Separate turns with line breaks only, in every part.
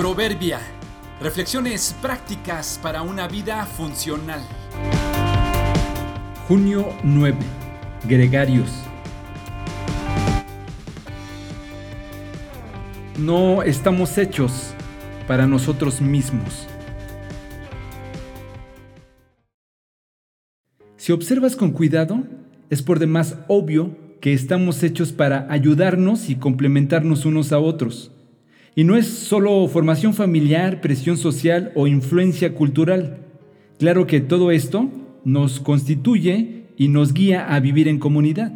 Proverbia. Reflexiones prácticas para una vida funcional.
Junio 9. Gregarios. No estamos hechos para nosotros mismos. Si observas con cuidado, es por demás obvio que estamos hechos para ayudarnos y complementarnos unos a otros. Y no es solo formación familiar, presión social o influencia cultural. Claro que todo esto nos constituye y nos guía a vivir en comunidad.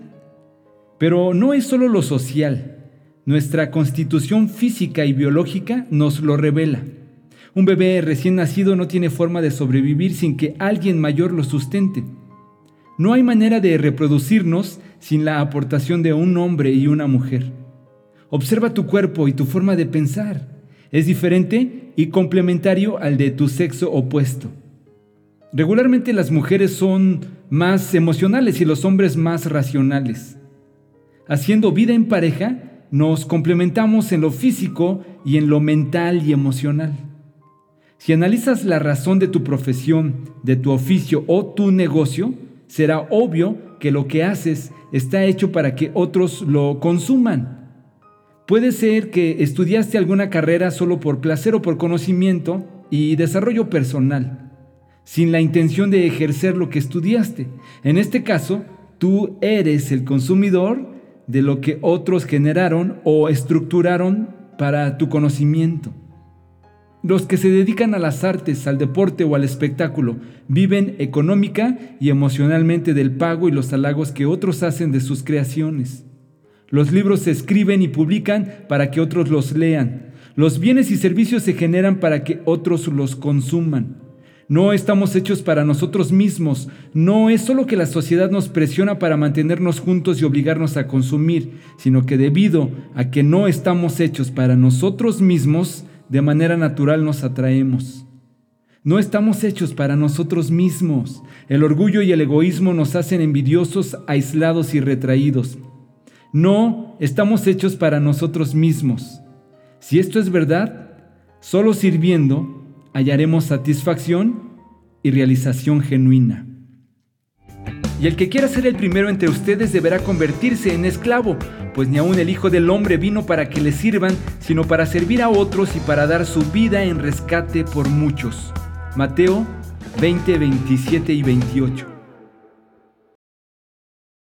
Pero no es solo lo social. Nuestra constitución física y biológica nos lo revela. Un bebé recién nacido no tiene forma de sobrevivir sin que alguien mayor lo sustente. No hay manera de reproducirnos sin la aportación de un hombre y una mujer. Observa tu cuerpo y tu forma de pensar. Es diferente y complementario al de tu sexo opuesto. Regularmente las mujeres son más emocionales y los hombres más racionales. Haciendo vida en pareja, nos complementamos en lo físico y en lo mental y emocional. Si analizas la razón de tu profesión, de tu oficio o tu negocio, será obvio que lo que haces está hecho para que otros lo consuman. Puede ser que estudiaste alguna carrera solo por placer o por conocimiento y desarrollo personal, sin la intención de ejercer lo que estudiaste. En este caso, tú eres el consumidor de lo que otros generaron o estructuraron para tu conocimiento. Los que se dedican a las artes, al deporte o al espectáculo viven económica y emocionalmente del pago y los halagos que otros hacen de sus creaciones. Los libros se escriben y publican para que otros los lean. Los bienes y servicios se generan para que otros los consuman. No estamos hechos para nosotros mismos. No es solo que la sociedad nos presiona para mantenernos juntos y obligarnos a consumir, sino que debido a que no estamos hechos para nosotros mismos, de manera natural nos atraemos. No estamos hechos para nosotros mismos. El orgullo y el egoísmo nos hacen envidiosos, aislados y retraídos. No estamos hechos para nosotros mismos. Si esto es verdad, solo sirviendo hallaremos satisfacción y realización genuina. Y el que quiera ser el primero entre ustedes deberá convertirse en esclavo, pues ni aun el Hijo del Hombre vino para que le sirvan, sino para servir a otros y para dar su vida en rescate por muchos. Mateo 20, 27 y 28.